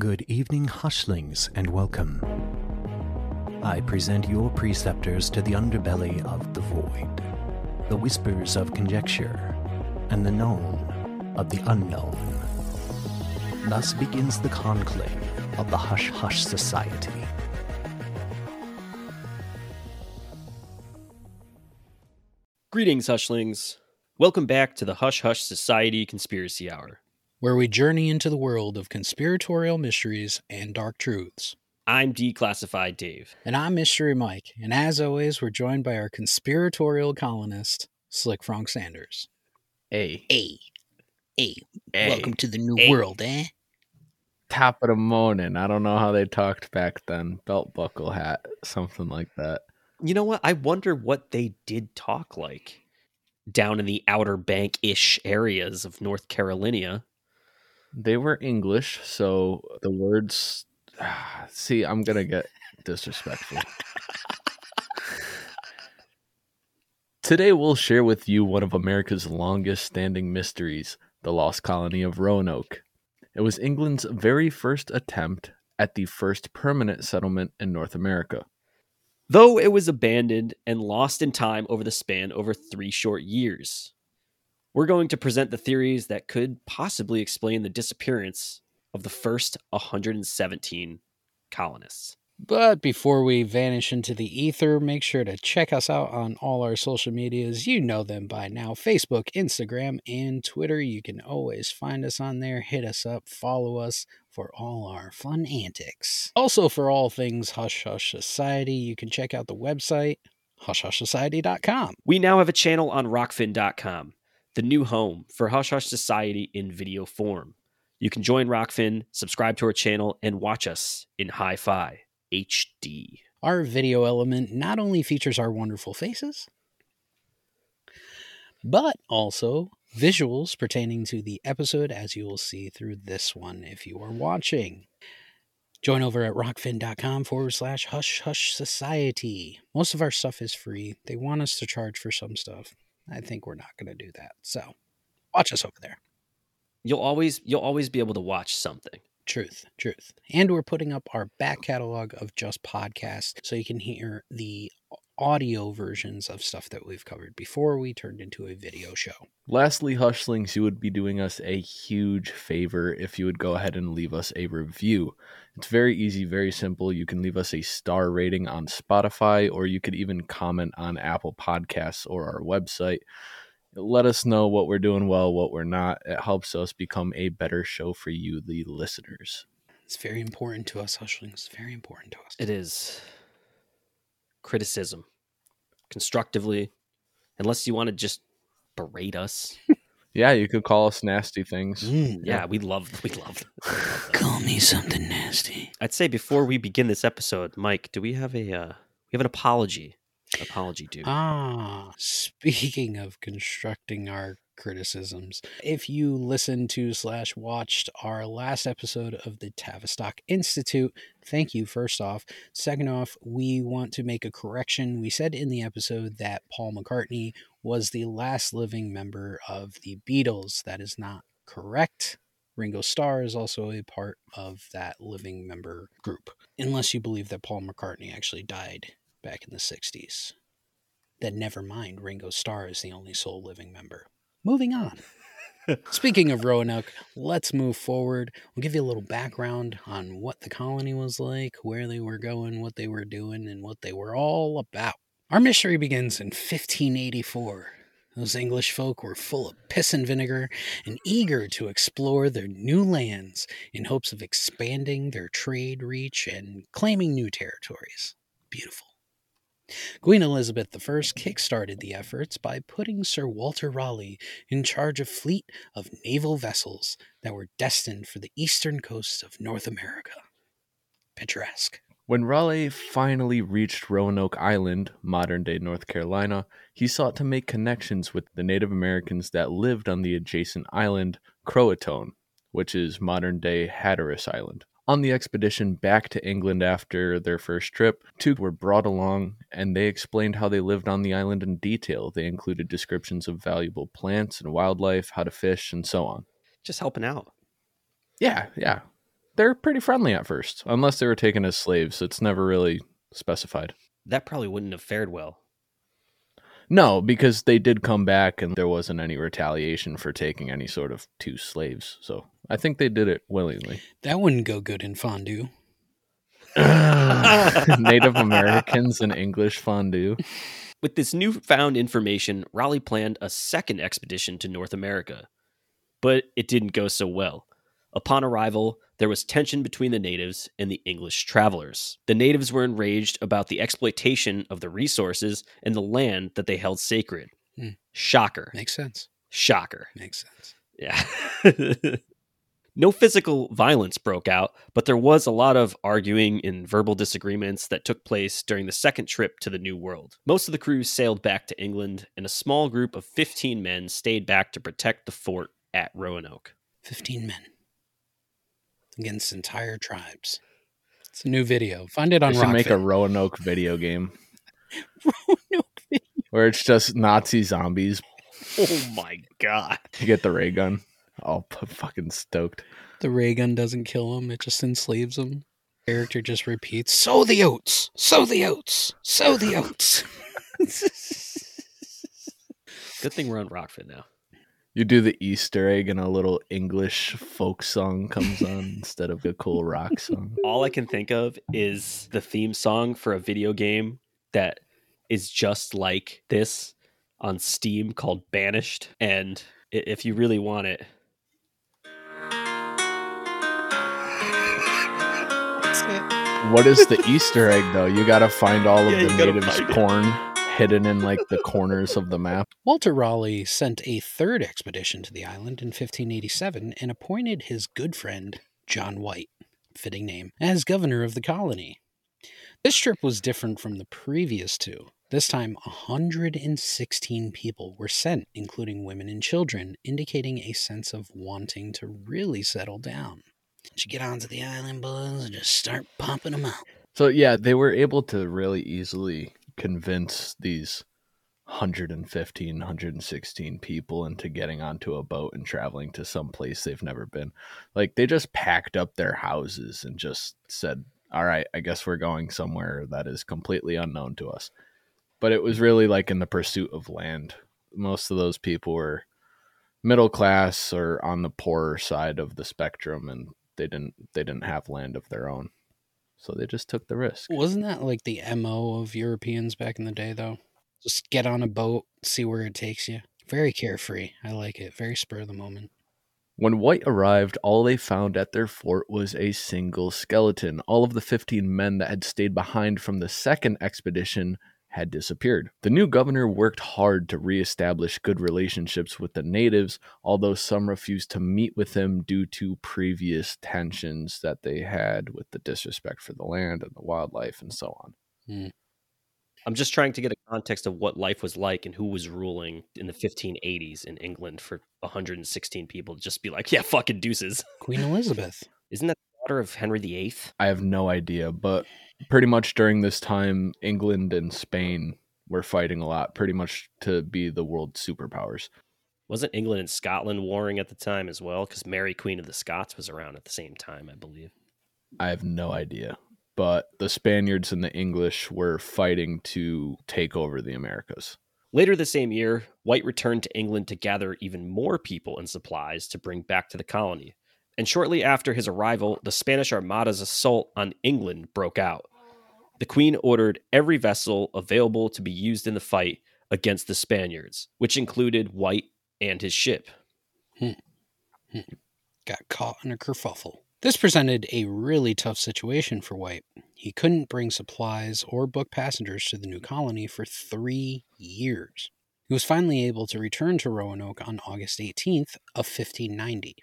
Good evening, hushlings, and welcome. I present your preceptors to the underbelly of the void, the whispers of conjecture, and the known of the unknown. Thus begins the conclave of the Hush Hush Society. Greetings, Hushlings. Welcome back to the Hush Hush Society Conspiracy Hour. Where we journey into the world of conspiratorial mysteries and dark truths. I'm Declassified Dave. And I'm Mystery Mike, and as always, we're joined by our conspiratorial colonist, Slick Frank Sanders. Hey, Hey, hey, Hey. welcome to the new Hey. world, eh? top of the morning. I don't know how they talked back then. Belt buckle hat, something like that. You know what? I wonder what they did talk like down in the Outer Bank ish areas of North Carolina. They were English, so the words. See, I'm gonna get disrespectful. Today, we'll share with you one of America's longest standing mysteries the lost colony of Roanoke. It was England's very first attempt at the first permanent settlement in North America. Though it was abandoned and lost in time over the span over three short years. We're going to present the theories that could possibly explain the disappearance of the first 117 colonists. But before we vanish into the ether, make sure to check us out on all our social medias. You know them by now Facebook, Instagram, and Twitter. You can always find us on there. Hit us up, follow us for all our fun antics. Also, for all things Hush Hush Society, you can check out the website, hushhushsociety.com. We now have a channel on rokfin.com, the new home for Hush Hush Society in video form. You can join Rokfin, subscribe to our channel, and watch us in hi fi HD. Our video element not only features our wonderful faces, but also visuals pertaining to the episode, as you will see through this one if you are watching. Join over at rokfin.com forward slash hush hush society. Most of our stuff is free. They want us to charge for some stuff. I think we're not going to do that. So watch us over there. You'll always you'll always be able to watch something. Truth, truth. And we're putting up our back catalog of just podcasts so you can hear the audio versions of stuff that we've covered before we turned into a video show. Lastly, Hushlings, you would be doing us a huge favor if you would go ahead and leave us a review. It's very easy, very simple. You can leave us a star rating on Spotify, or you could even comment on Apple Podcasts or our website. Let us know what we're doing well, what we're not. It helps us become a better show for you, the listeners. It's very important to us, Hushlings. It's very important to us. It is criticism, constructively, unless you want to just berate us. Yeah, you could call us nasty things. Mm, Yeah, we love we love. Call me something nasty. I'd say before we begin this episode, Mike, do we have a uh, we have an apology? Apology due. Ah, speaking of constructing our criticisms, if you listened to slash watched our last episode of the Tavistock Institute, thank you first off. Second off, we want to make a correction. We said in the episode that Paul McCartney was the last living member of the Beatles. That is not correct. Ringo Starr is also a part of that living member group, unless you believe that Paul McCartney actually died back in the 60s. Then never mind, Ringo Starr is the only sole living member. Moving on. Speaking of Roanoke, let's move forward. We'll give you a little background on what the colony was like, where they were going, what they were doing, and what they were all about. Our mystery begins in 1584. Those English folk were full of piss and vinegar and eager to explore their new lands in hopes of expanding their trade reach and claiming new territories. Beautiful. Queen Elizabeth I kickstarted the efforts by putting Sir Walter Raleigh in charge of a fleet of naval vessels that were destined for the eastern coast of North America. Picturesque. When Raleigh finally reached Roanoke Island, modern day North Carolina, he sought to make connections with the Native Americans that lived on the adjacent island, Croatoan, which is modern day Hatteras Island. On the expedition back to England after their first trip, two were brought along and they explained how they lived on the island in detail. They included descriptions of valuable plants and wildlife, how to fish, and so on. Just helping out. Yeah, yeah. they're pretty friendly at first, unless they were taken as slaves. It's never really specified. That probably wouldn't have fared well. No, because they did come back and there wasn't any retaliation for taking any sort of two slaves. So I think they did it willingly. That wouldn't go good in fondue. Native Americans and English fondue. With this newfound information, Raleigh planned a second expedition to North America. But it didn't go so well. Upon arrival, there was tension between the natives and the English travelers. The natives were enraged about the exploitation of the resources and the land that they held sacred. Hmm. Shocker. Makes sense. Shocker. Makes sense. Yeah. no physical violence broke out, but there was a lot of arguing and verbal disagreements that took place during the second trip to the New World. Most of the crew sailed back to England, and a small group of 15 men stayed back to protect the fort at Roanoke. 15 men against entire tribes. It's a new video. Find it on They should make a Roanoke video game Roanoke video. where it's just Nazi zombies. Oh my god. You get the ray gun. All p- fucking stoked. The ray gun doesn't kill him, it just enslaves him. Character just repeats, sow the oats, sow the oats, sow the oats. Good thing we're on Rokfin now. You do the Easter egg and a little English folk song comes on instead of a cool rock song. All I can think of is the theme song for a video game that is just like this on Steam called Banished. And if you really want it, What is the Easter egg though? You gotta find all of Yeah, the natives' find it. corn hidden in like the corners of the map. Walter Raleigh sent a third expedition to the island in 1587 and appointed his good friend, John White, fitting name, as governor of the colony. This trip was different from the previous two. This time, 116 people were sent, including women and children, indicating a sense of wanting to really settle down. Should get onto the island, boys, and just start pumping them out. So yeah, they were able to really easily convince these 115, 116 people into getting onto a boat and traveling to some place they've never been. Like they just packed up their houses and just said, "All right, I guess we're going somewhere that is completely unknown to us." But it was really like in the pursuit of land. Most of those people were middle class or on the poorer side of the spectrum and they didn't they didn't have land of their own. So they just took the risk. Wasn't that like the MO of Europeans back in the day, though? Just get on a boat, see where it takes you. Very carefree. I like it. Very spur of the moment. When White arrived, all they found at their fort was a single skeleton. All of the 15 men that had stayed behind from the second expedition had disappeared. The new governor worked hard to reestablish good relationships with the natives, although some refused to meet with him due to previous tensions that they had with the disrespect for the land and the wildlife and so on. Hmm. I'm just trying to get a context of what life was like and who was ruling in the 1580s in England for 116 people to just be like, yeah, fucking deuces. Queen Elizabeth. Isn't that the daughter of Henry VIII? I have no idea, but pretty much during this time, England and Spain were fighting a lot, pretty much to be the world superpowers. Wasn't England and Scotland warring at the time as well? Because Mary, Queen of the Scots, was around at the same time, I believe. I have no idea. But the Spaniards and the English were fighting to take over the Americas. Later the same year, White returned to England to gather even more people and supplies to bring back to the colony. And shortly after his arrival, the Spanish Armada's assault on England broke out. The Queen ordered every vessel available to be used in the fight against the Spaniards, which included White and his ship. Hmm. Hmm. Got caught in a kerfuffle. This presented a really tough situation for White. He couldn't bring supplies or book passengers to the new colony for three years. He was finally able to return to Roanoke on August 18th of 1590.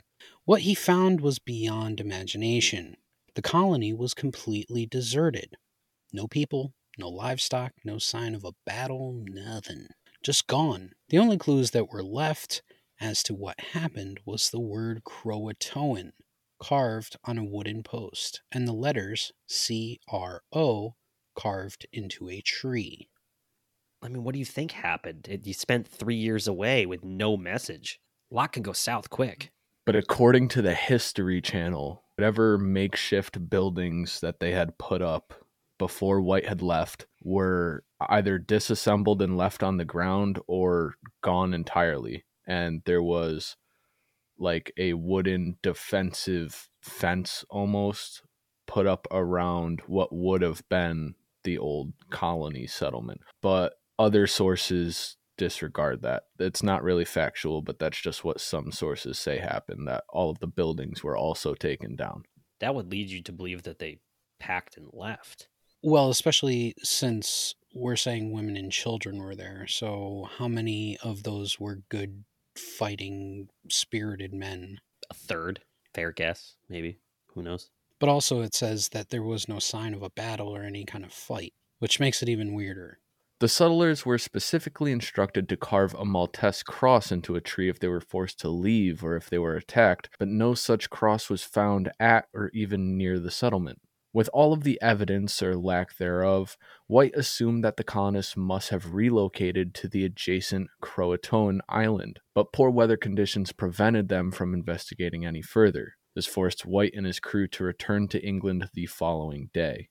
What he found was beyond imagination. The colony was completely deserted. No people, no livestock, no sign of a battle, nothing. Just gone. The only clues that were left as to what happened was the word Croatoan carved on a wooden post and the letters C R O carved into a tree. I mean, what do you think happened? You spent three years away with no message. A lot can go south quick. But according to the History Channel, whatever makeshift buildings that they had put up before White had left were either disassembled and left on the ground or gone entirely. And there was like a wooden defensive fence almost put up around what would have been the old colony settlement. But other sources disregard that. It's not really factual, but that's just what some sources say happened that all of the buildings were also taken down. That would lead you to believe that they packed and left. Well, especially since we're saying women and children were there. So, how many of those were good, fighting, spirited men? A third, fair guess, maybe. Who knows? But also, it says that there was no sign of a battle or any kind of fight, which makes it even weirder. The settlers were specifically instructed to carve a Maltese cross into a tree if they were forced to leave or if they were attacked, but no such cross was found at or even near the settlement. With all of the evidence or lack thereof, White assumed that the colonists must have relocated to the adjacent Croatoan island, but poor weather conditions prevented them from investigating any further. This forced White and his crew to return to England the following day.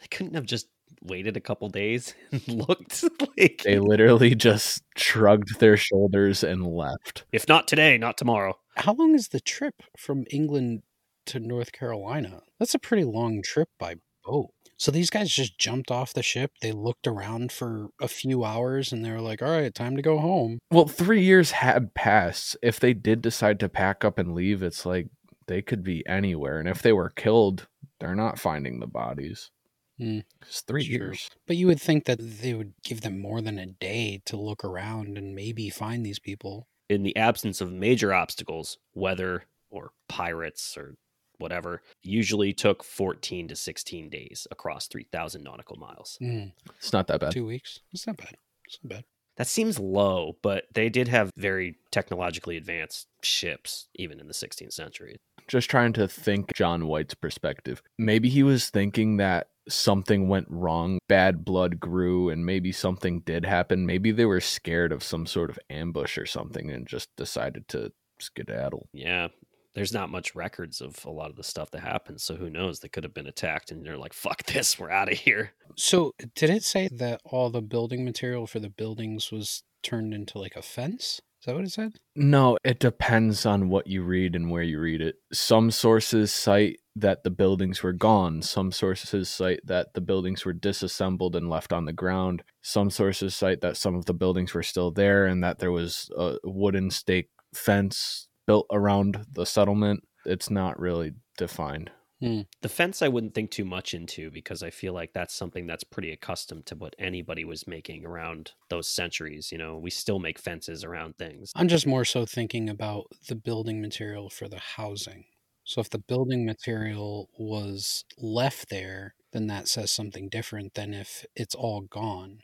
They couldn't have just waited a couple days and looked like They literally just shrugged their shoulders and left. if not today, not tomorrow. How long is the trip from England to North Carolina? That's a pretty long trip by boat. So these guys just jumped off the ship. They looked around for a few hours and they were like, all right, time to go home. Well, three years had passed. If they did decide to pack up and leave, it's like they could be anywhere. And if they were killed, they're not finding the bodies. Hmm. It's three Sure. years. But you would think that they would give them more than a day to look around and maybe find these people. In the absence of major obstacles, weather or pirates or whatever, usually took 14 to 16 days across 3,000 nautical miles. Hmm. It's not that bad. Two weeks. That's not bad. It's not bad. That seems low, but they did have very technologically advanced ships even in the 16th century. Just trying to think John White's perspective. Maybe he was thinking that something went wrong, bad blood grew, and maybe something did happen. Maybe they were scared of some sort of ambush or something and just decided to skedaddle. Yeah, there's not much records of a lot of the stuff that happened, so who knows? They could have been attacked and they're like, fuck this, we're out of here. So, did it say that all the building material for the buildings was turned into like a fence? Is that what it said? No, it depends on what you read and where you read it. Some sources cite that the buildings were gone. Some sources cite that the buildings were disassembled and left on the ground. Some sources cite that some of the buildings were still there and that there was a wooden stake fence built around the settlement. It's not really defined. Hmm. The fence I wouldn't think too much into because I feel like that's something that's pretty accustomed to what anybody was making around those centuries. You know, we still make fences around things. I'm just more so thinking about the building material for the housing. So, if the building material was left there, then that says something different than if it's all gone.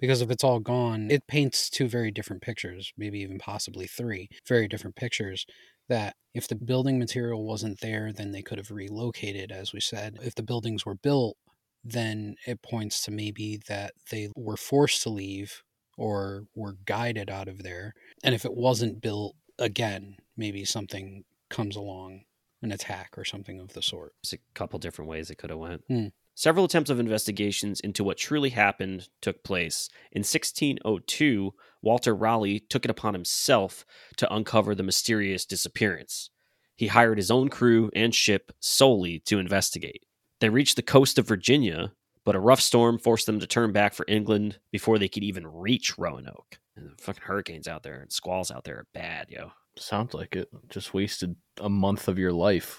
Because if it's all gone, it paints two very different pictures, maybe even possibly three very different pictures. That if the building material wasn't there, then they could have relocated, as we said. If the buildings were built, then it points to maybe that they were forced to leave or were guided out of there. And if it wasn't built again, maybe something comes along, an attack or something of the sort. There's a couple different ways it could have went. Hmm. Several attempts of investigations into what truly happened took place. In 1602, Walter Raleigh took it upon himself to uncover the mysterious disappearance. He hired his own crew and ship solely to investigate. They reached the coast of Virginia, but a rough storm forced them to turn back for England before they could even reach Roanoke. And the fucking hurricanes out there and squalls out there are bad, yo. Sounds like it. Just wasted a month of your life.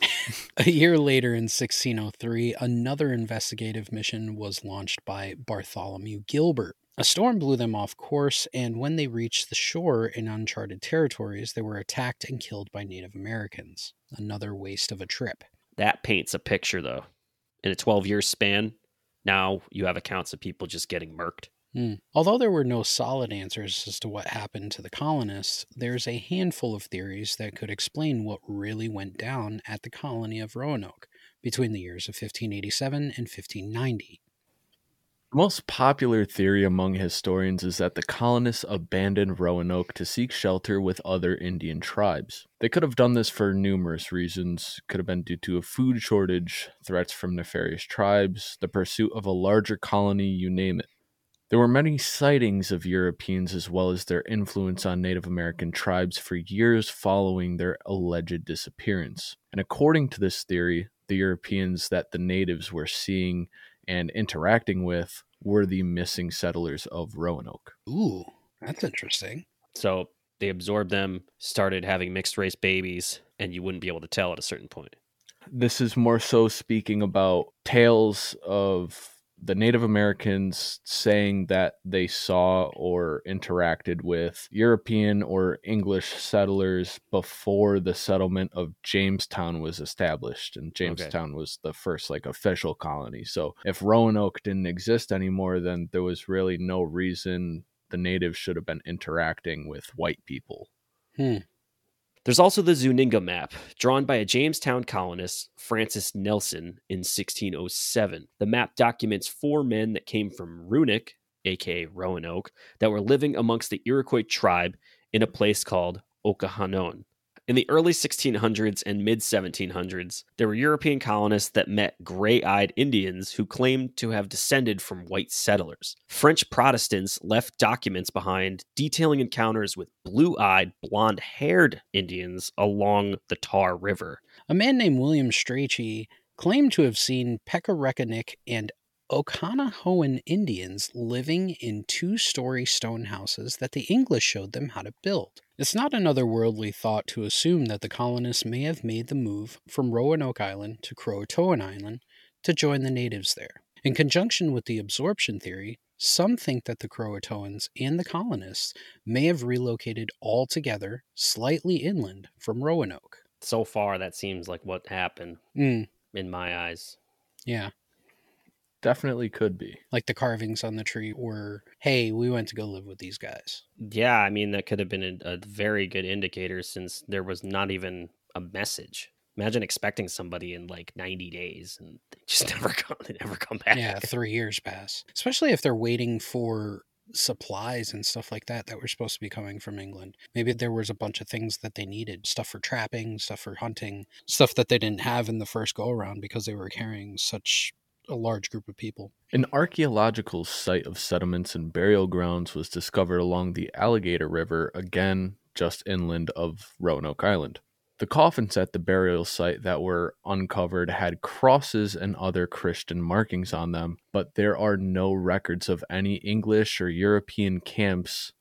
A year later, in 1603, another investigative mission was launched by Bartholomew Gilbert. A storm blew them off course, and when they reached the shore in uncharted territories, they were attacked and killed by Native Americans. Another waste of a trip. That paints a picture, though. In a 12 year span, now you have accounts of people just getting murked. Hmm. Although there were no solid answers as to what happened to the colonists, there's a handful of theories that could explain what really went down at the colony of Roanoke between the years of 1587 and 1590. The most popular theory among historians is that the colonists abandoned Roanoke to seek shelter with other Indian tribes. They could have done this for numerous reasons. Could have been due to a food shortage, threats from nefarious tribes, the pursuit of a larger colony, you name it. There were many sightings of Europeans as well as their influence on Native American tribes for years following their alleged disappearance. And according to this theory, the Europeans that the natives were seeing and interacting with were the missing settlers of Roanoke. Ooh, that's interesting. So they absorbed them, started having mixed race babies, and you wouldn't be able to tell at a certain point. This is more so speaking about tales of the Native Americans saying that they saw or interacted with European or English settlers before the settlement of Jamestown was established. And Jamestown okay. was the first like official colony. So if Roanoke didn't exist anymore, then there was really no reason the natives should have been interacting with white people. Hmm. There's also the Zúñiga map, drawn by a Jamestown colonist, Francis Nelson, in 1607. The map documents four men that came from Runic, aka Roanoke, that were living amongst the Iroquois tribe in a place called Okahannon. In the early 1600s and mid 1700s, there were European colonists that met gray eyed Indians who claimed to have descended from white settlers. French Protestants left documents behind detailing encounters with blue eyed, blonde haired Indians along the Tar River. A man named William Strachey claimed to have seen Pekarekinik and Okanahoan Indians living in two story stone houses that the English showed them how to build. It's not an otherworldly thought to assume that the colonists may have made the move from Roanoke Island to Croatoan Island to join the natives there. In conjunction with the absorption theory, some think that the Croatoans and the colonists may have relocated all together slightly inland from Roanoke. So far, that seems like what happened mm. in my eyes. Yeah. Definitely could be. Like the carvings on the tree were, hey, we went to go live with these guys. Yeah, I mean, that could have been a, a very good indicator since there was not even a message. Imagine expecting somebody in like 90 days and they just never come, they never come back. Yeah, three years pass. Especially if they're waiting for supplies and stuff like that that were supposed to be coming from England. Maybe there was a bunch of things that they needed stuff for trapping, stuff for hunting, stuff that they didn't have in the first go around because they were carrying such a large group of people. An archaeological site of settlements and burial grounds was discovered along the Alligator River, again just inland of Roanoke Island. The coffins at the burial site that were uncovered had crosses and other Christian markings on them, but there are no records of any English or European camps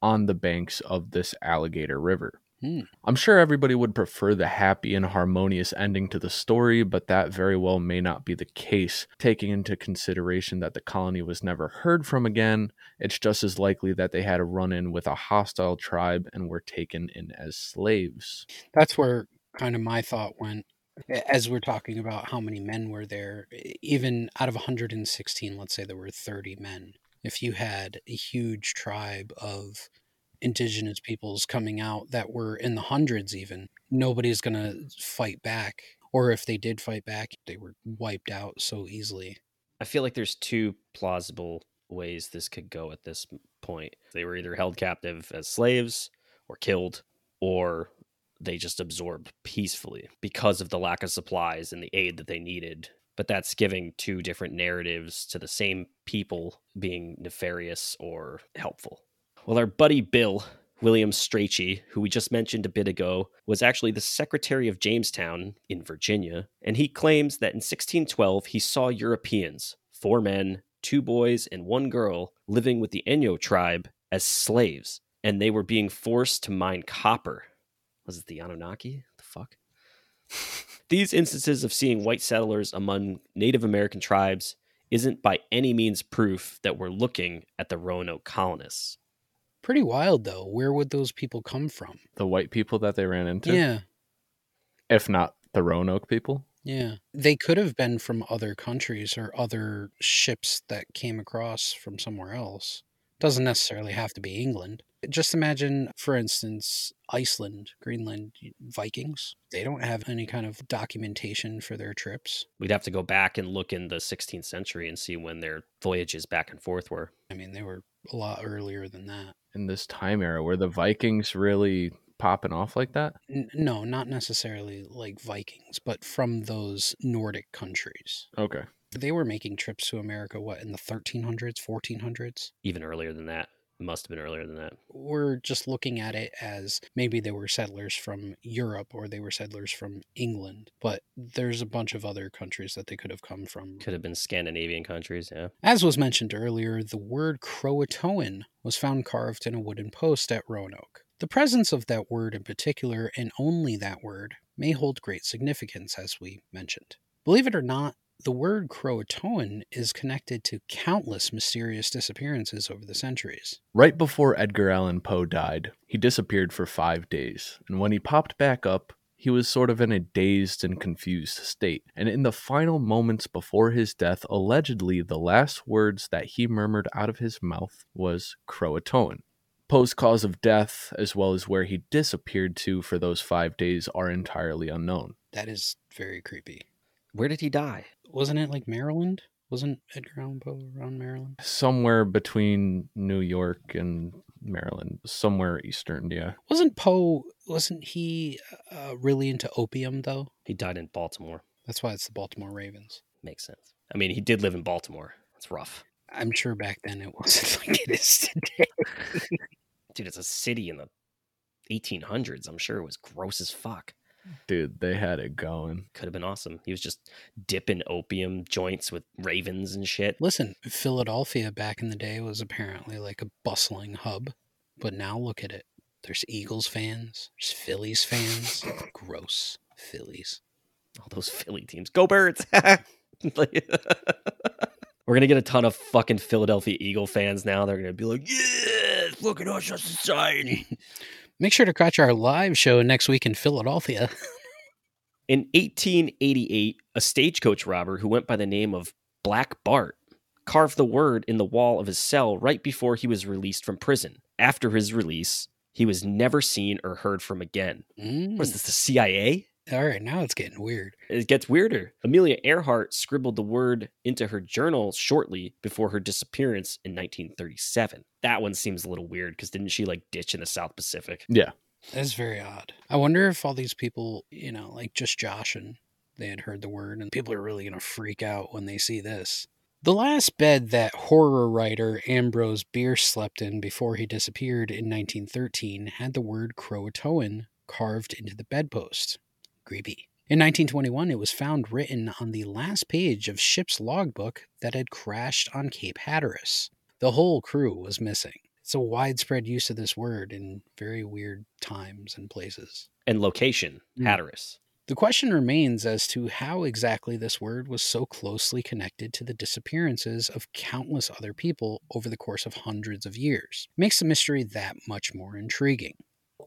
on the banks of this Alligator River. Hmm. I'm sure everybody would prefer the happy and harmonious ending to the story, but that very well may not be the case. Taking into consideration that the colony was never heard from again, it's just as likely that they had a run in with a hostile tribe and were taken in as slaves. That's where kind of my thought went. As we're talking about how many men were there, even out of 116, let's say there were 30 men. If you had a huge tribe of indigenous peoples coming out that were in the hundreds even nobody's going to fight back or if they did fight back they were wiped out so easily. I feel like there's two plausible ways this could go at this point. They were either held captive as slaves or killed or they just absorbed peacefully because of the lack of supplies and the aid that they needed. But that's giving two different narratives to the same people being nefarious or helpful well, our buddy Bill, William Strachey, who we just mentioned a bit ago, was actually the Secretary of Jamestown in Virginia, and he claims that in 1612 he saw Europeans, four men, two boys, and one girl, living with the Inyo tribe as slaves, and they were being forced to mine copper. Was it the Anunnaki? The fuck? These instances of seeing white settlers among Native American tribes isn't by any means proof that we're looking at the Roanoke colonists. Pretty wild though. Where would those people come from? The white people that they ran into? Yeah. If not the Roanoke people? Yeah. They could have been from other countries or other ships that came across from somewhere else. Doesn't necessarily have to be England. Just imagine, for instance, Iceland, Greenland, Vikings. They don't have any kind of documentation for their trips. We'd have to go back and look in the 16th century and see when their voyages back and forth were. I mean, they were a lot earlier than that. In this time era, were the Vikings really popping off like that? N- no, not necessarily like Vikings, but from those Nordic countries. Okay. They were making trips to America, what, in the 1300s, 1400s? Even earlier than that. Must have been earlier than that. We're just looking at it as maybe they were settlers from Europe or they were settlers from England, but there's a bunch of other countries that they could have come from. Could have been Scandinavian countries, yeah. As was mentioned earlier, the word Croatoan was found carved in a wooden post at Roanoke. The presence of that word in particular, and only that word, may hold great significance, as we mentioned. Believe it or not, the word Croatoan is connected to countless mysterious disappearances over the centuries. Right before Edgar Allan Poe died, he disappeared for five days, and when he popped back up, he was sort of in a dazed and confused state. And in the final moments before his death, allegedly the last words that he murmured out of his mouth was Croatoan. Poe's cause of death, as well as where he disappeared to for those five days, are entirely unknown. That is very creepy. Where did he die? Wasn't it like Maryland? Wasn't Edgar Allan Poe around Maryland? Somewhere between New York and Maryland, somewhere eastern, yeah. Wasn't Poe, wasn't he uh, really into opium though? He died in Baltimore. That's why it's the Baltimore Ravens. Makes sense. I mean, he did live in Baltimore. It's rough. I'm sure back then it wasn't like it is today. Dude, it's a city in the 1800s. I'm sure it was gross as fuck. Dude, they had it going. Could have been awesome. He was just dipping opium joints with ravens and shit. Listen, Philadelphia back in the day was apparently like a bustling hub, but now look at it. There's Eagles fans, there's Phillies fans. Gross. Phillies. All those Philly teams. Go birds. We're gonna get a ton of fucking Philadelphia Eagle fans now. They're gonna be like, "Yeah, look at us, society." Make sure to catch our live show next week in Philadelphia. In 1888, a stagecoach robber who went by the name of Black Bart carved the word in the wall of his cell right before he was released from prison. After his release, he was never seen or heard from again. Mm. What is this, the CIA? All right, now it's getting weird. It gets weirder. Amelia Earhart scribbled the word into her journal shortly before her disappearance in 1937. That one seems a little weird because didn't she like ditch in the South Pacific? Yeah. That's very odd. I wonder if all these people, you know, like just Josh and they had heard the word, and people are really going to freak out when they see this. The last bed that horror writer Ambrose Bierce slept in before he disappeared in 1913 had the word Croatoan carved into the bedpost. Creepy. In 1921, it was found written on the last page of ship's logbook that had crashed on Cape Hatteras. The whole crew was missing. It's a widespread use of this word in very weird times and places. And location, Hmm. Hatteras. The question remains as to how exactly this word was so closely connected to the disappearances of countless other people over the course of hundreds of years. Makes the mystery that much more intriguing.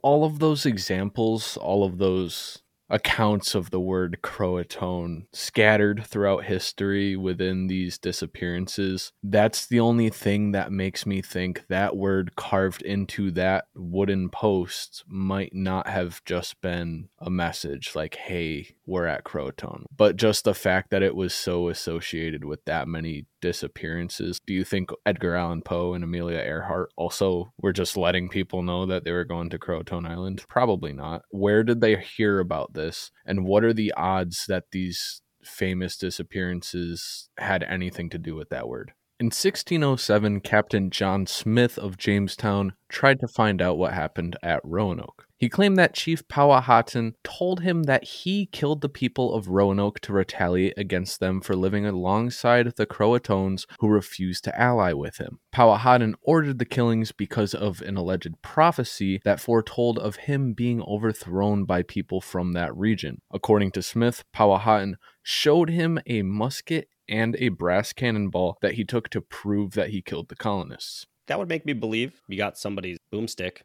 all of those examples, all of those accounts of the word Croatone scattered throughout history within these disappearances, that's the only thing that makes me think that word carved into that wooden post might not have just been a message like, hey, we're at Croatone, but just the fact that it was so associated with that many disappearances. Do you think Edgar Allan Poe and Amelia Earhart also were just letting people know that they were going to Croatoan Island? Probably not. Where did they hear about this? And what are the odds that these famous disappearances had anything to do with that word? In 1607, Captain John Smith of Jamestown tried to find out what happened at Roanoke. He claimed that Chief Powhatan told him that he killed the people of Roanoke to retaliate against them for living alongside the Croatoans who refused to ally with him. Powhatan ordered the killings because of an alleged prophecy that foretold of him being overthrown by people from that region. According to Smith, Powhatan showed him a musket and a brass cannonball that he took to prove that he killed the colonists. That would make me believe you got somebody's boomstick.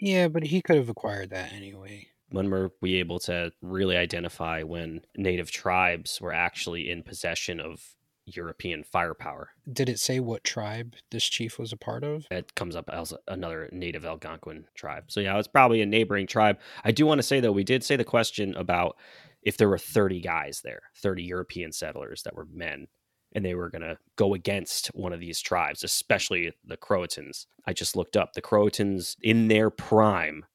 Yeah, but he could have acquired that anyway. When were we able to really identify when native tribes were actually in possession of European firepower. Did it say what tribe this chief was a part of? It comes up as another native Algonquin tribe. So yeah, it's probably a neighboring tribe. I do want to say though, we did say the question about if there were 30 guys there, 30 European settlers that were men, and they were going to go against one of these tribes, especially the Croatans. I just looked up the Croatans in their prime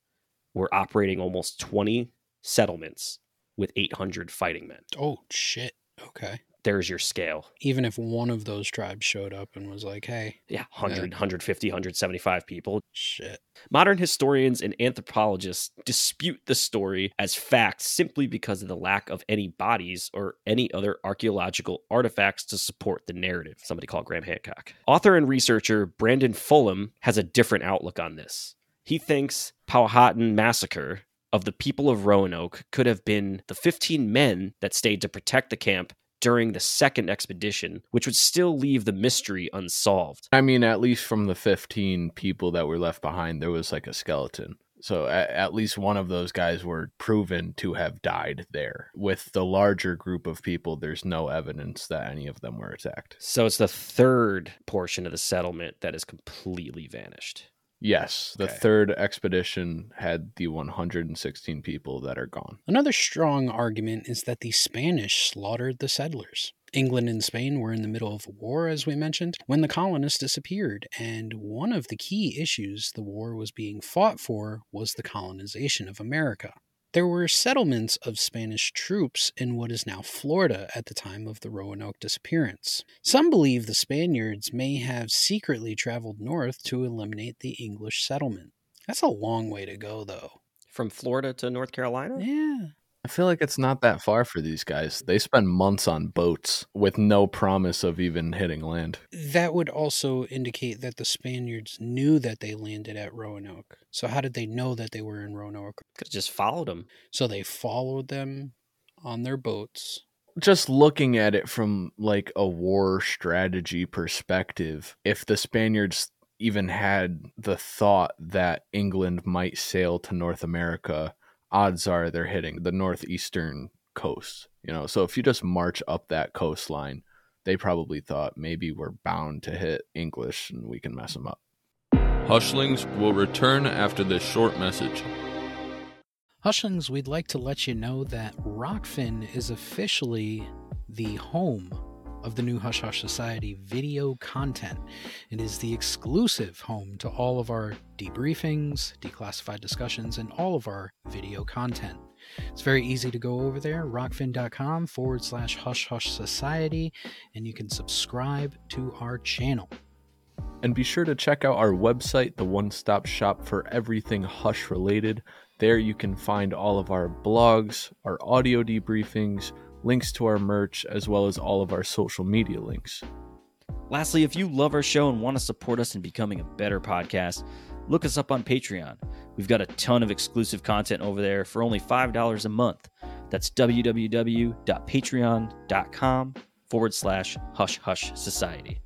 were operating almost 20 settlements with 800 fighting men. Oh, shit. Okay. There's your scale. Even if one of those tribes showed up and was like, hey, Yeah, uh, 100, 150, 175 people. shit. Modern historians and anthropologists dispute the story as fact simply because of the lack of any bodies or any other archaeological artifacts to support the narrative. Somebody called Graham Hancock. Author and researcher Brandon Fullam has a different outlook on this. He thinks Powhatan massacre of the people of Roanoke could have been the 15 men that stayed to protect the camp during the second expedition, which would still leave the mystery unsolved. I mean, at least from the 15 people that were left behind, there was like a skeleton. So at, at least one of those guys were proven to have died there. With the larger group of people, there's no evidence that any of them were attacked. So it's the third portion of the settlement that is completely vanished. Yes, the Okay. third expedition had the 116 people that are gone. Another strong argument is that the Spanish slaughtered the settlers. England and Spain were in the middle of a war, as we mentioned, when the colonists disappeared, and one of the key issues the war was being fought for was the colonization of America. There were settlements of Spanish troops in what is now Florida at the time of the Roanoke disappearance. Some believe the Spaniards may have secretly traveled north to eliminate the English settlement. That's a long way to go, though. From Florida to North Carolina? Yeah. I feel like it's not that far for these guys. They spend months on boats with no promise of even hitting land. That would also indicate that the Spaniards knew that they landed at Roanoke. So, how did they know that they were in Roanoke? Because just followed them. So, they followed them on their boats. Just looking at it from like a war strategy perspective, if the Spaniards even had the thought that England might sail to North America, odds are they're hitting the northeastern coast. You know, so if you just march up that coastline, they probably thought maybe we're bound to hit English and we can mess them up. Hushlings will return after this short message. Hushlings, we'd like to let you know that Rokfin is officially the home of the new Hush Hush Society video content. It is the exclusive home to all of our debriefings, declassified discussions, and all of our video content. It's very easy to go over there, rokfin.com forward slash hush hush society, and you can subscribe to our channel. And be sure to check out our website, the one stop shop for everything Hush related. There you can find all of our blogs, our audio debriefings, links to our merch, as well as all of our social media links. Lastly, if you love our show and want to support us in becoming a better podcast, look us up on Patreon. We've got a ton of exclusive content over there for only $5 a month. That's www.patreon.com forward slash hush hush society.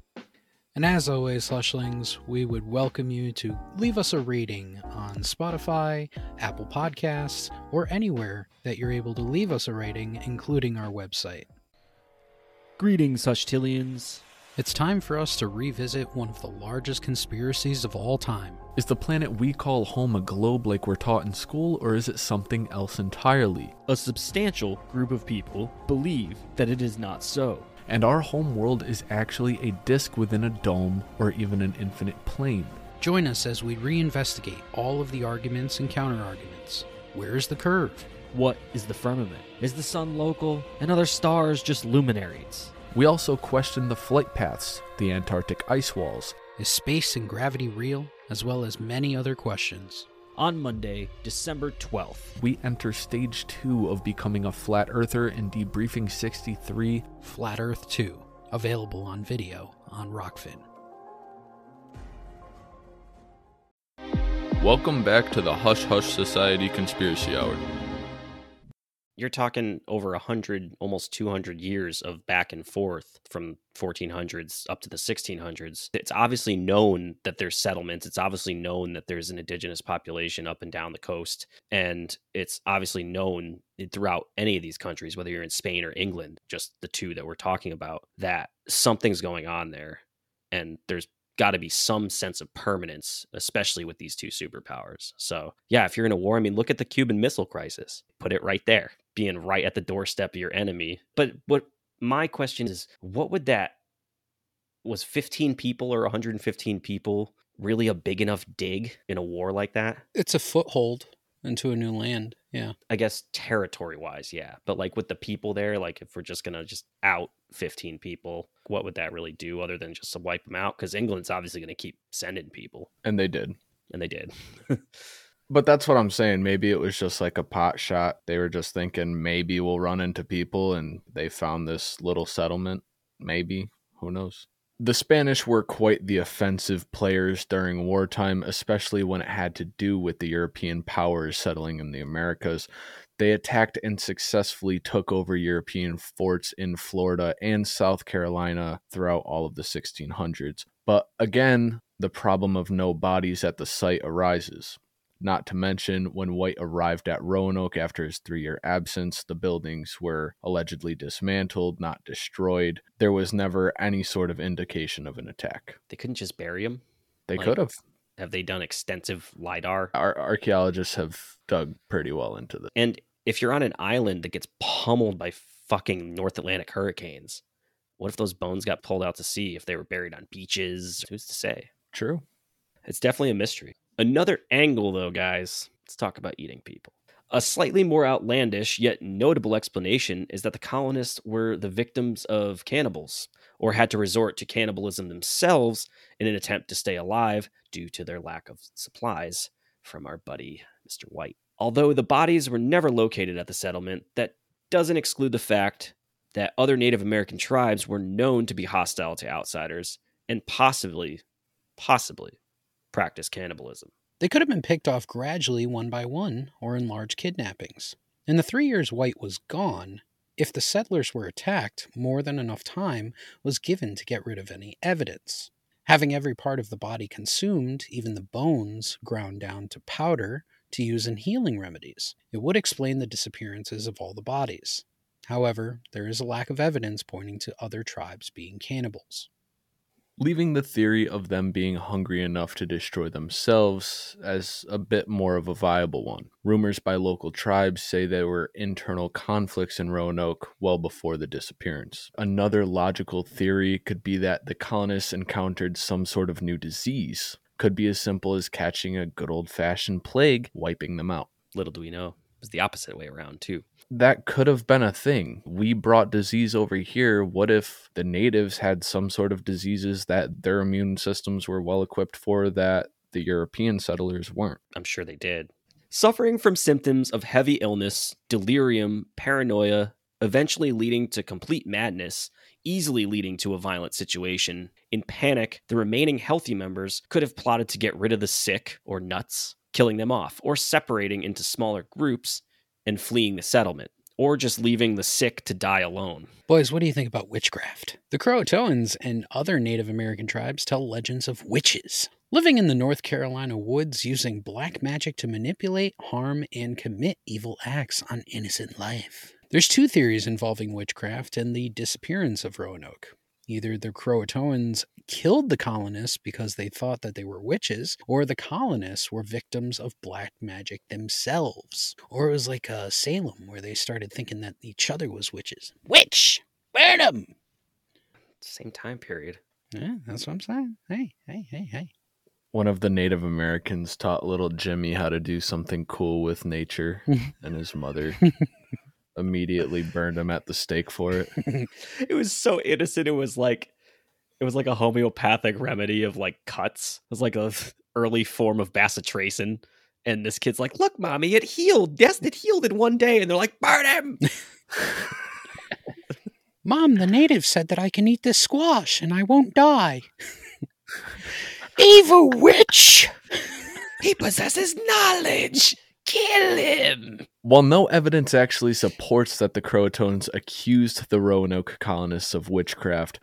And as always, Hushlings, we would welcome you to leave us a rating on Spotify, Apple Podcasts, or anywhere that you're able to leave us a rating, including our website. Greetings, Hushtillians. It's time for us to revisit one of the largest conspiracies of all time. Is the planet we call home a globe like we're taught in school, or is it something else entirely? A substantial group of people believe that it is not so. And our home world is actually a disk within a dome or even an infinite plane. Join us as we reinvestigate all of the arguments and counterarguments. Where's the curve? What is the firmament? Is the sun local and other stars just luminaries? We also question the flight paths, the Antarctic ice walls, Is space and gravity real? As well as many other questions. On Monday, December 12th, we enter stage two of becoming a flat earther in debriefing 63. Flat Earth 2, available on video on Rokfin. Welcome back to the Hush Hush Society Conspiracy Hour. You're talking over a hundred, almost 200 years of back and forth from 1400s up to the 1600s. It's obviously known that there's settlements. It's obviously known that there's an indigenous population up and down the coast. And it's obviously known throughout any of these countries, whether you're in Spain or England, just the two that we're talking about, that something's going on there. And there's got to be some sense of permanence, especially with these two superpowers. So, yeah, if you're in a war, I mean, look at the Cuban Missile Crisis. Put it right there, being right at the doorstep of your enemy. But what my question is, what would that was 15 people or 115 people really a big enough dig in a war like that? It's a foothold into a new land. Yeah. I guess territory wise, yeah. But like with the people there, like if we're just gonna just out 15 people, what would that really do other than just to wipe them out? Because England's obviously gonna keep sending people, And they did. and they did. But that's what I'm saying. Maybe it was just like a pot shot. They were just thinking maybe we'll run into people and they found this little settlement. Maybe. Who knows? The Spanish were quite the offensive players during wartime, especially when it had to do with the European powers settling in the Americas. They attacked and successfully took over European forts in Florida and South Carolina throughout all of the 1600s. But again, the problem of no bodies at the site arises. Not to mention, when White arrived at Roanoke after his three year absence, the buildings were allegedly dismantled, not destroyed. There was never any sort of indication of an attack. they couldn't just bury them. They Like- could have. Have they done extensive lidar? Our archaeologists have dug pretty well into this. And if you're on an island that gets pummeled by fucking North Atlantic hurricanes, what if those bones got pulled out to sea? If they were buried on beaches, who's to say? True. It's definitely a mystery. Another angle, though, guys, let's talk about eating people. A slightly more outlandish yet notable explanation is that the colonists were the victims of cannibals or had to resort to cannibalism themselves in an attempt to stay alive due to their lack of supplies from our buddy, Mr. White. Although the bodies were never located at the settlement, that doesn't exclude the fact that other Native American tribes were known to be hostile to outsiders and possibly, possibly practice cannibalism. They could have been picked off gradually one by one or in large kidnappings. In the three years White was gone, if the settlers were attacked, more than enough time was given to get rid of any evidence. Having every part of the body consumed, even the bones ground down to powder to use in healing remedies, it would explain the disappearances of all the bodies. However, there is a lack of evidence pointing to other tribes being cannibals. Leaving the theory of them being hungry enough to destroy themselves as a bit more of a viable one. Rumors by local tribes say there were internal conflicts in Roanoke well before the disappearance. Another logical theory could be that the colonists encountered some sort of new disease. Could be as simple as catching a good old fashioned plague, wiping them out. Little do we know, it was the opposite way around, too. That could have been a thing. We brought disease over here. What if the natives had some sort of diseases that their immune systems were well equipped for that the European settlers weren't? I'm sure they did. Suffering from symptoms of heavy illness, delirium, paranoia, eventually leading to complete madness, easily leading to a violent situation. In panic, the remaining healthy members could have plotted to get rid of the sick or nuts, killing them off, or separating into smaller groups and fleeing the settlement, or just leaving the sick to die alone. Boys, what do you think about witchcraft? The Croatoans and other Native American tribes tell legends of witches living in the North Carolina woods using black magic to manipulate, harm, and commit evil acts on innocent life. There's two theories involving witchcraft and the disappearance of Roanoke. Either the Croatoans killed the colonists because they thought that they were witches, or the colonists were victims of black magic themselves. Or it was like uh, Salem, where they started thinking that each other was witches. Witch! Burn 'em! Same time period. Yeah, that's what I'm saying. Hey, hey, hey, hey. One of the Native Americans taught little Jimmy how to do something cool with nature, and his mother immediately burned him at the stake for it. it was so innocent. It was like it was like a homeopathic remedy of like cuts. It was like a early form of bacitracin. And this kid's like, "Look, mommy, it healed. Yes, it healed in one day." And they're like, "Burn him!" Mom, the native said that I can eat this squash and I won't die. Evil witch! he possesses knowledge. Kill him. While no evidence actually supports that the Croatoans accused the Roanoke colonists of witchcraft,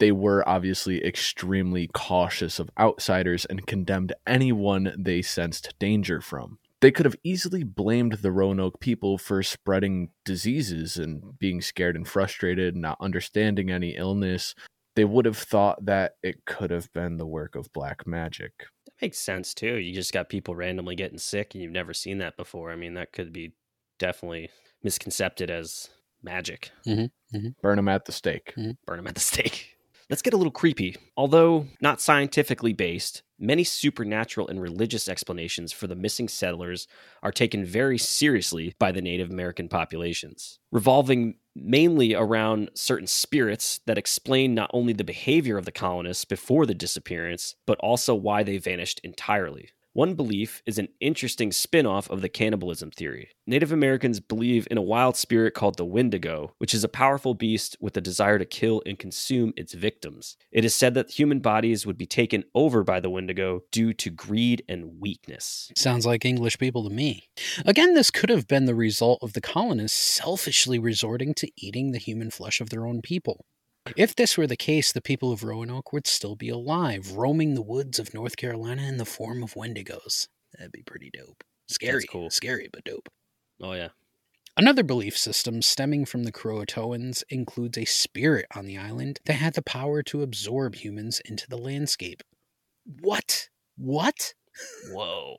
they were obviously extremely cautious of outsiders and condemned anyone they sensed danger from. They could have easily blamed the Roanoke people for spreading diseases and being scared and frustrated, not understanding any illness. They would have thought that it could have been the work of black magic. That makes sense too. You just got people randomly getting sick and you've never seen that before. I mean, that could be definitely misconcepted as magic. Mm-hmm, mm-hmm. Burn them at the stake. Mm-hmm. Burn them at the stake. Let's get a little creepy. Although not scientifically based, many supernatural and religious explanations for the missing settlers are taken very seriously by the Native American populations, revolving mainly around certain spirits that explain not only the behavior of the colonists before the disappearance, but also why they vanished entirely. One belief is an interesting spin off of the cannibalism theory. Native Americans believe in a wild spirit called the Wendigo, which is a powerful beast with a desire to kill and consume its victims. It is said that human bodies would be taken over by the Wendigo due to greed and weakness. Sounds like English people to me. Again, this could have been the result of the colonists selfishly resorting to eating the human flesh of their own people. If this were the case, the people of Roanoke would still be alive, roaming the woods of North Carolina in the form of wendigos. That'd be pretty dope. Scary. cool. Scary, but dope. Oh, yeah. Another belief system stemming from the Croatoans includes a spirit on the island that had the power to absorb humans into the landscape. What? What? Whoa.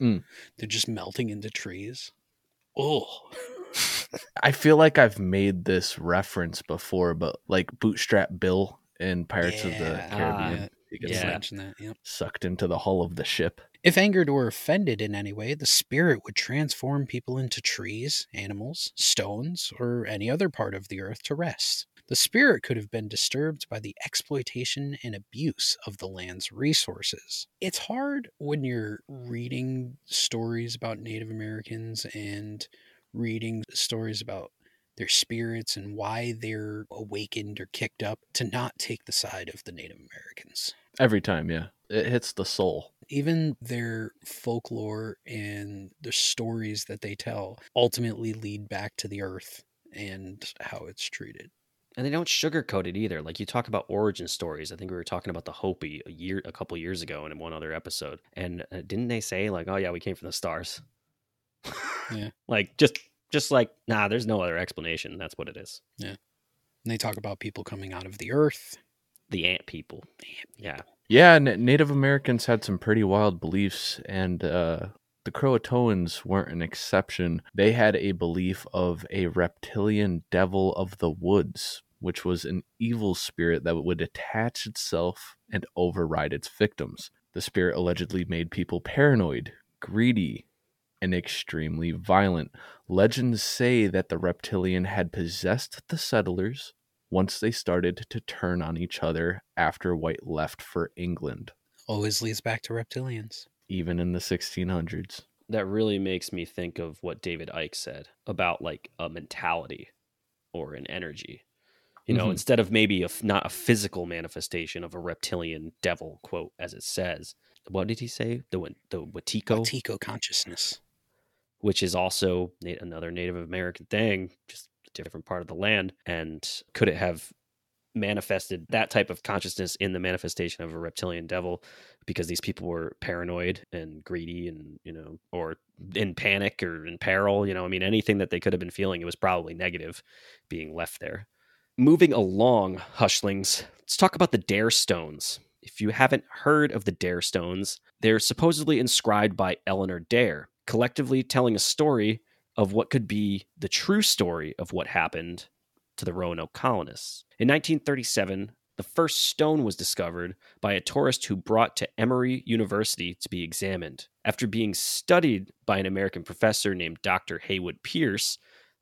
They're just melting into trees. Oh, I feel like I've made this reference before, but like Bootstrap Bill in Pirates of the Caribbean. Ah, he gets yeah. like, that. Yep. sucked into the hull of the ship. If angered or offended in any way, the spirit would transform people into trees, animals, stones, or any other part of the earth to rest. The spirit could have been disturbed by the exploitation and abuse of the land's resources. It's hard when you're reading stories about Native Americans and reading stories about their spirits and why they're awakened or kicked up to not take the side of the Native Americans Every time, yeah. It hits the soul. even their folklore and the stories that they tell ultimately lead back to the earth and how it's treated. And they don't sugarcoat it either. Like you talk about origin stories. I think we were talking about the Hopi a year, a couple years ago, and in one other episode. And uh, didn't they say like, "Oh yeah, we came from the stars"? Yeah. like just, just like, nah. There's no other explanation. That's what it is. Yeah. And they talk about people coming out of the earth. The ant people. Yeah. Yeah, Native Americans had some pretty wild beliefs, and uh, the Croatoans weren't an exception. They had a belief of a reptilian devil of the woods, which was an evil spirit that would attach itself and override its victims. The spirit allegedly made people paranoid, greedy, and extremely violent. Legends say that the reptilian had possessed the settlers once they started to turn on each other after White left for England, Always leads back to reptilians. even in the 1600s. That really makes me think of what David Icke said about like a mentality or an energy. You know, Mhm. instead of maybe a, f- not a physical manifestation of a reptilian devil, quote, as it says. What did he say? The Wa- the Wetiko, Tico consciousness. Which is also another Native American thing, just a different part of the land. And could it have manifested that type of consciousness in the manifestation of a reptilian devil because these people were paranoid and greedy and, you know, or in panic or in peril? You know, I mean, anything that they could have been feeling, it was probably negative being left there. Moving along, Hushlings, let's talk about the Dare Stones. If you haven't heard of the Dare Stones, they're supposedly inscribed by Eleanor Dare, collectively telling a story of what could be the true story of what happened to the Roanoke colonists. In 1937, the first stone was discovered by a tourist who brought to Emory University to be examined. After being studied by an American professor named Dr. Haywood Pearce,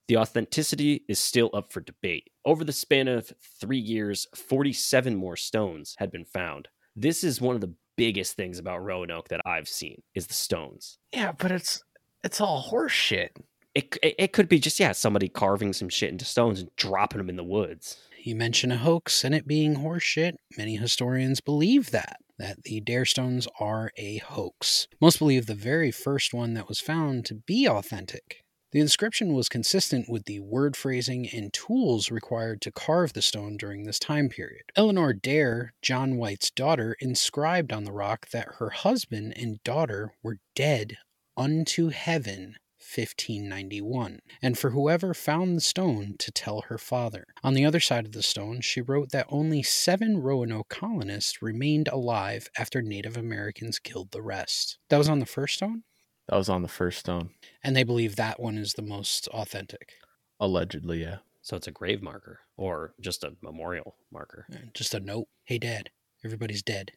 the authenticity is still up for debate. Over the span of three years, 47 more stones had been found. This is one of the biggest things about Roanoke that I've seen is the stones. Yeah, but it's it's all horse shit. It, it, it could be just, yeah, somebody carving some shit into stones and dropping them in the woods. You mention a hoax and it being horseshit. Many historians believe that, that the Dare Stones are a hoax. Most believe the very first one that was found to be authentic. The inscription was consistent with the word phrasing and tools required to carve the stone during this time period. Eleanor Dare, John White's daughter, inscribed on the rock that her husband and daughter were dead unto heaven 1591, and for whoever found the stone to tell her father. On the other side of the stone, she wrote that only seven Roanoke colonists remained alive after Native Americans killed the rest. That was on the first stone? That was on the first stone. And they believe that one is the most authentic. Allegedly, yeah. So it's a grave marker or just a memorial marker. Just a note Hey, Dad, everybody's dead.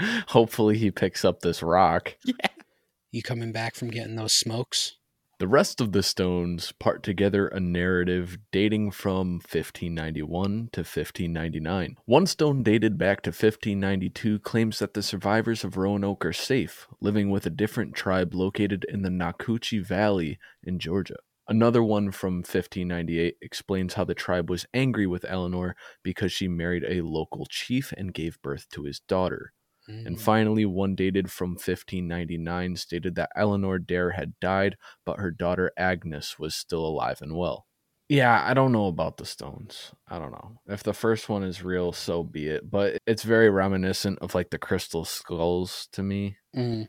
Hopefully, he picks up this rock. Yeah. You coming back from getting those smokes? The rest of the stones part together a narrative dating from 1591 to 1599. One stone dated back to 1592 claims that the survivors of Roanoke are safe, living with a different tribe located in the Nacoochee Valley in Georgia. Another one from 1598 explains how the tribe was angry with Eleanor because she married a local chief and gave birth to his daughter. And Mm. finally, one dated from 1599 stated that Eleanor Dare had died, but her daughter Agnes was still alive and well. Yeah, I don't know about the stones. I don't know. If the first one is real, so be it. But it's very reminiscent of like the crystal skulls to me. Mm.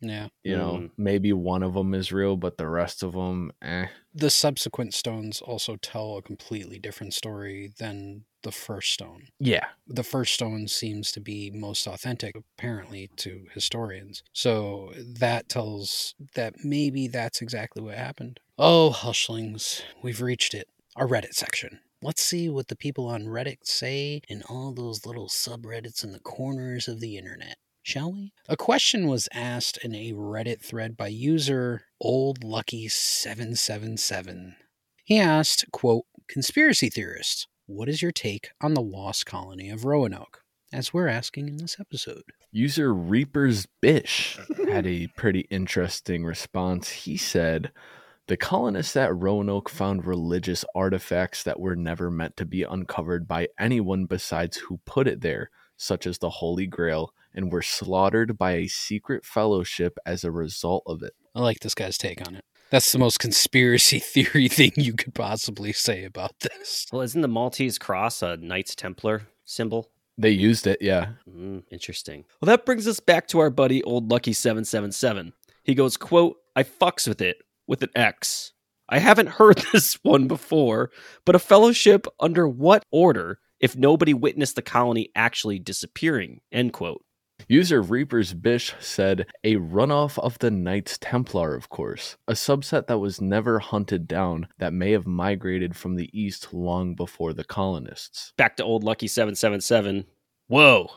Yeah. You know, Mm. maybe one of them is real, but the rest of them, eh. The subsequent stones also tell a completely different story than the first stone. Yeah. The first stone seems to be most authentic, apparently, to historians. So that tells that maybe that's exactly what happened. Oh, hushlings, we've reached it. Our Reddit section. Let's see what the people on Reddit say in all those little subreddits in the corners of the internet. Shall we? A question was asked in a Reddit thread by user Old Lucky 777. He asked, quote, Conspiracy theorists, what is your take on the lost colony of Roanoke? As we're asking in this episode. User Reaper's Bish had a pretty interesting response. He said, The colonists at Roanoke found religious artifacts that were never meant to be uncovered by anyone besides who put it there, such as the Holy Grail, and were slaughtered by a secret fellowship as a result of it. I like this guy's take on it. That's the most conspiracy theory thing you could possibly say about this. Well, isn't the Maltese cross a Knights Templar symbol? They used it, yeah. Mm, interesting. Well, that brings us back to our buddy Old Lucky Seven Seven Seven. He goes, "quote I fucks with it with an X. I haven't heard this one before, but a fellowship under what order if nobody witnessed the colony actually disappearing?" End quote. User Reaper's Bish said, a runoff of the Knights Templar, of course, a subset that was never hunted down that may have migrated from the east long before the colonists. Back to Old Lucky Seven Seven Seven. Whoa.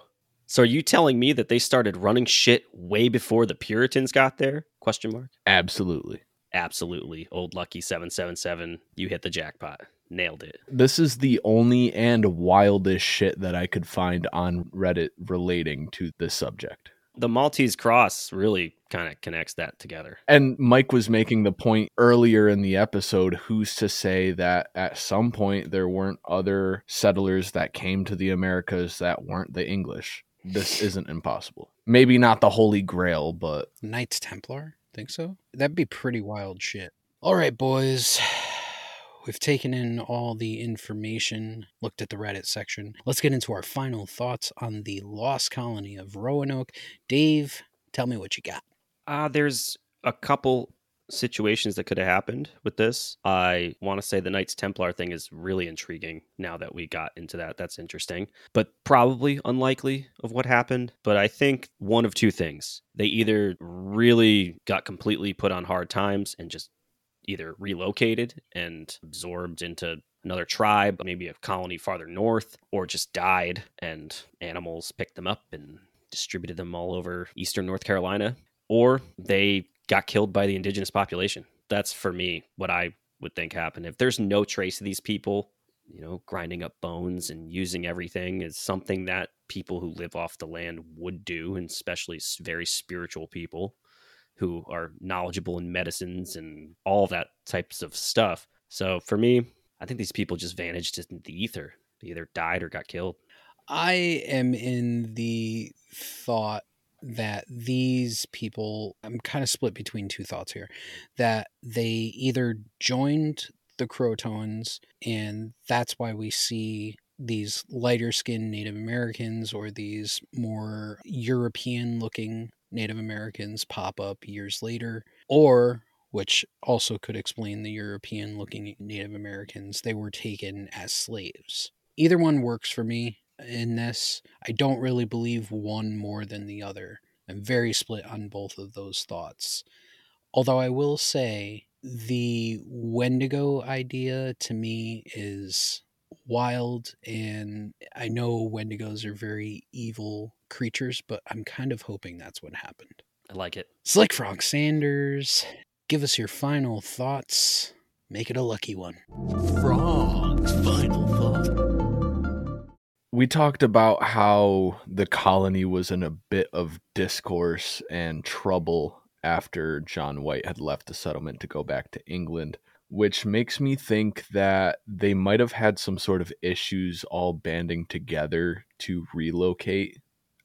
So are you telling me that they started running shit way before the Puritans got there? Question mark. Absolutely. Absolutely. Old Lucky 777. You hit the jackpot. Nailed it. This is the only and wildest shit that I could find on Reddit relating to this subject. The Maltese cross really kind of connects that together. And Mike was making the point earlier in the episode who's to say that at some point there weren't other settlers that came to the Americas that weren't the English? This isn't impossible. Maybe not the Holy Grail, but Knights Templar? Think so? That'd be pretty wild shit. All right, boys. We've taken in all the information, looked at the Reddit section. Let's get into our final thoughts on the lost colony of Roanoke. Dave, tell me what you got. Uh, there's a couple situations that could have happened with this. I want to say the Knights Templar thing is really intriguing now that we got into that. That's interesting, but probably unlikely of what happened. But I think one of two things. They either really got completely put on hard times and just either relocated and absorbed into another tribe, maybe a colony farther north, or just died and animals picked them up and distributed them all over eastern North Carolina, or they got killed by the indigenous population. That's for me what I would think happened. If there's no trace of these people, you know, grinding up bones and using everything is something that people who live off the land would do, and especially very spiritual people who are knowledgeable in medicines and all that types of stuff. So for me, I think these people just vanished into the ether. They either died or got killed. I am in the thought that these people, I'm kind of split between two thoughts here, that they either joined the Croatoans and that's why we see these lighter skinned Native Americans or these more European looking Native Americans pop up years later, or which also could explain the European looking Native Americans, they were taken as slaves. Either one works for me in this. I don't really believe one more than the other. I'm very split on both of those thoughts. Although I will say the Wendigo idea to me is wild and I know Wendigos are very evil creatures, but I'm kind of hoping that's what happened. I like it. Slick Frog Sanders, give us your final thoughts. Make it a lucky one. Frog's final thought. We talked about how the colony was in a bit of discourse and trouble after John White had left the settlement to go back to England, which makes me think that they might have had some sort of issues all banding together to relocate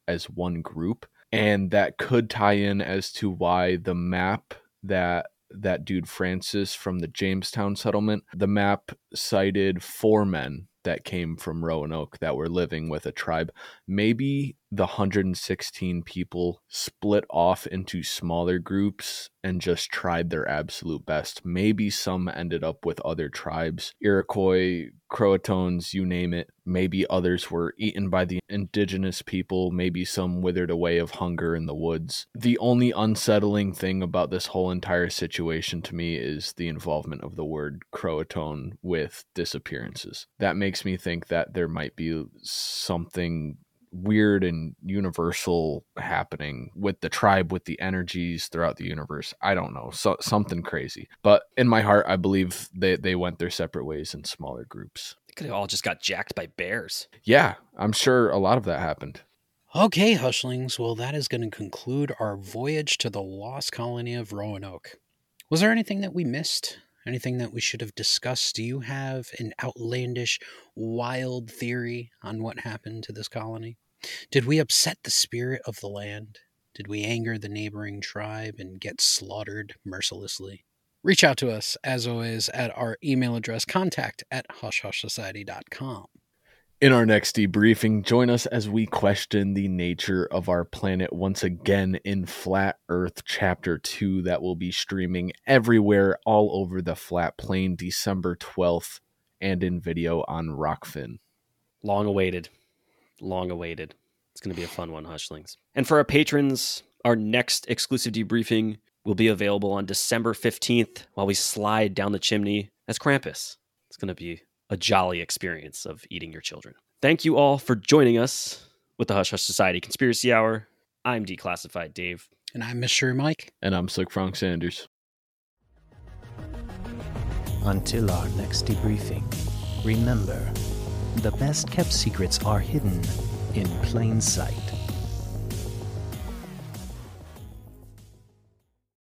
as one group. And that could tie in as to why the map that that dude Francis from the Jamestown settlement, the map cited four men that came from Roanoke that were living with a tribe. Maybe the 116 people split off into smaller groups and just tried their absolute best. Maybe some ended up with other tribes, Iroquois, Croatoans, you name it. Maybe others were eaten by the indigenous people. Maybe some withered away of hunger in the woods. The only unsettling thing about this whole entire situation to me is the involvement of the word Croatoan with disappearances. That makes me think that there might be something weird and universal happening with the tribe with the energies throughout the universe i don't know so something crazy but in my heart i believe they they went their separate ways in smaller groups They could have all just got jacked by bears. yeah i'm sure a lot of that happened Okay, Hushlings, well, that is going to conclude our voyage to the lost colony of Roanoke. Was there anything that we missed? Anything that we should have discussed? Do you have an outlandish, wild theory on what happened to this colony? Did we upset the spirit of the land? Did we anger the neighboring tribe and get slaughtered mercilessly? Reach out to us, as always, at our email address contact at hushhushsociety.com. In our next debriefing, join us as we question the nature of our planet once again in Flat Earth Chapter 2 that will be streaming everywhere all over the flat plane December 12th and in video on Rokfin. Long awaited. Long awaited. It's going to be a fun one, Hushlings. And for our patrons, our next exclusive debriefing will be available on December 15th while we slide down the chimney as Krampus. It's going to be a jolly experience of eating your children. Thank you all for joining us with the Hush Hush Society Conspiracy Hour. I'm Declassified Dave. And I'm Mystery Mike. And I'm Slick Frank Sanders. Until our next debriefing, remember the best kept secrets are hidden in plain sight.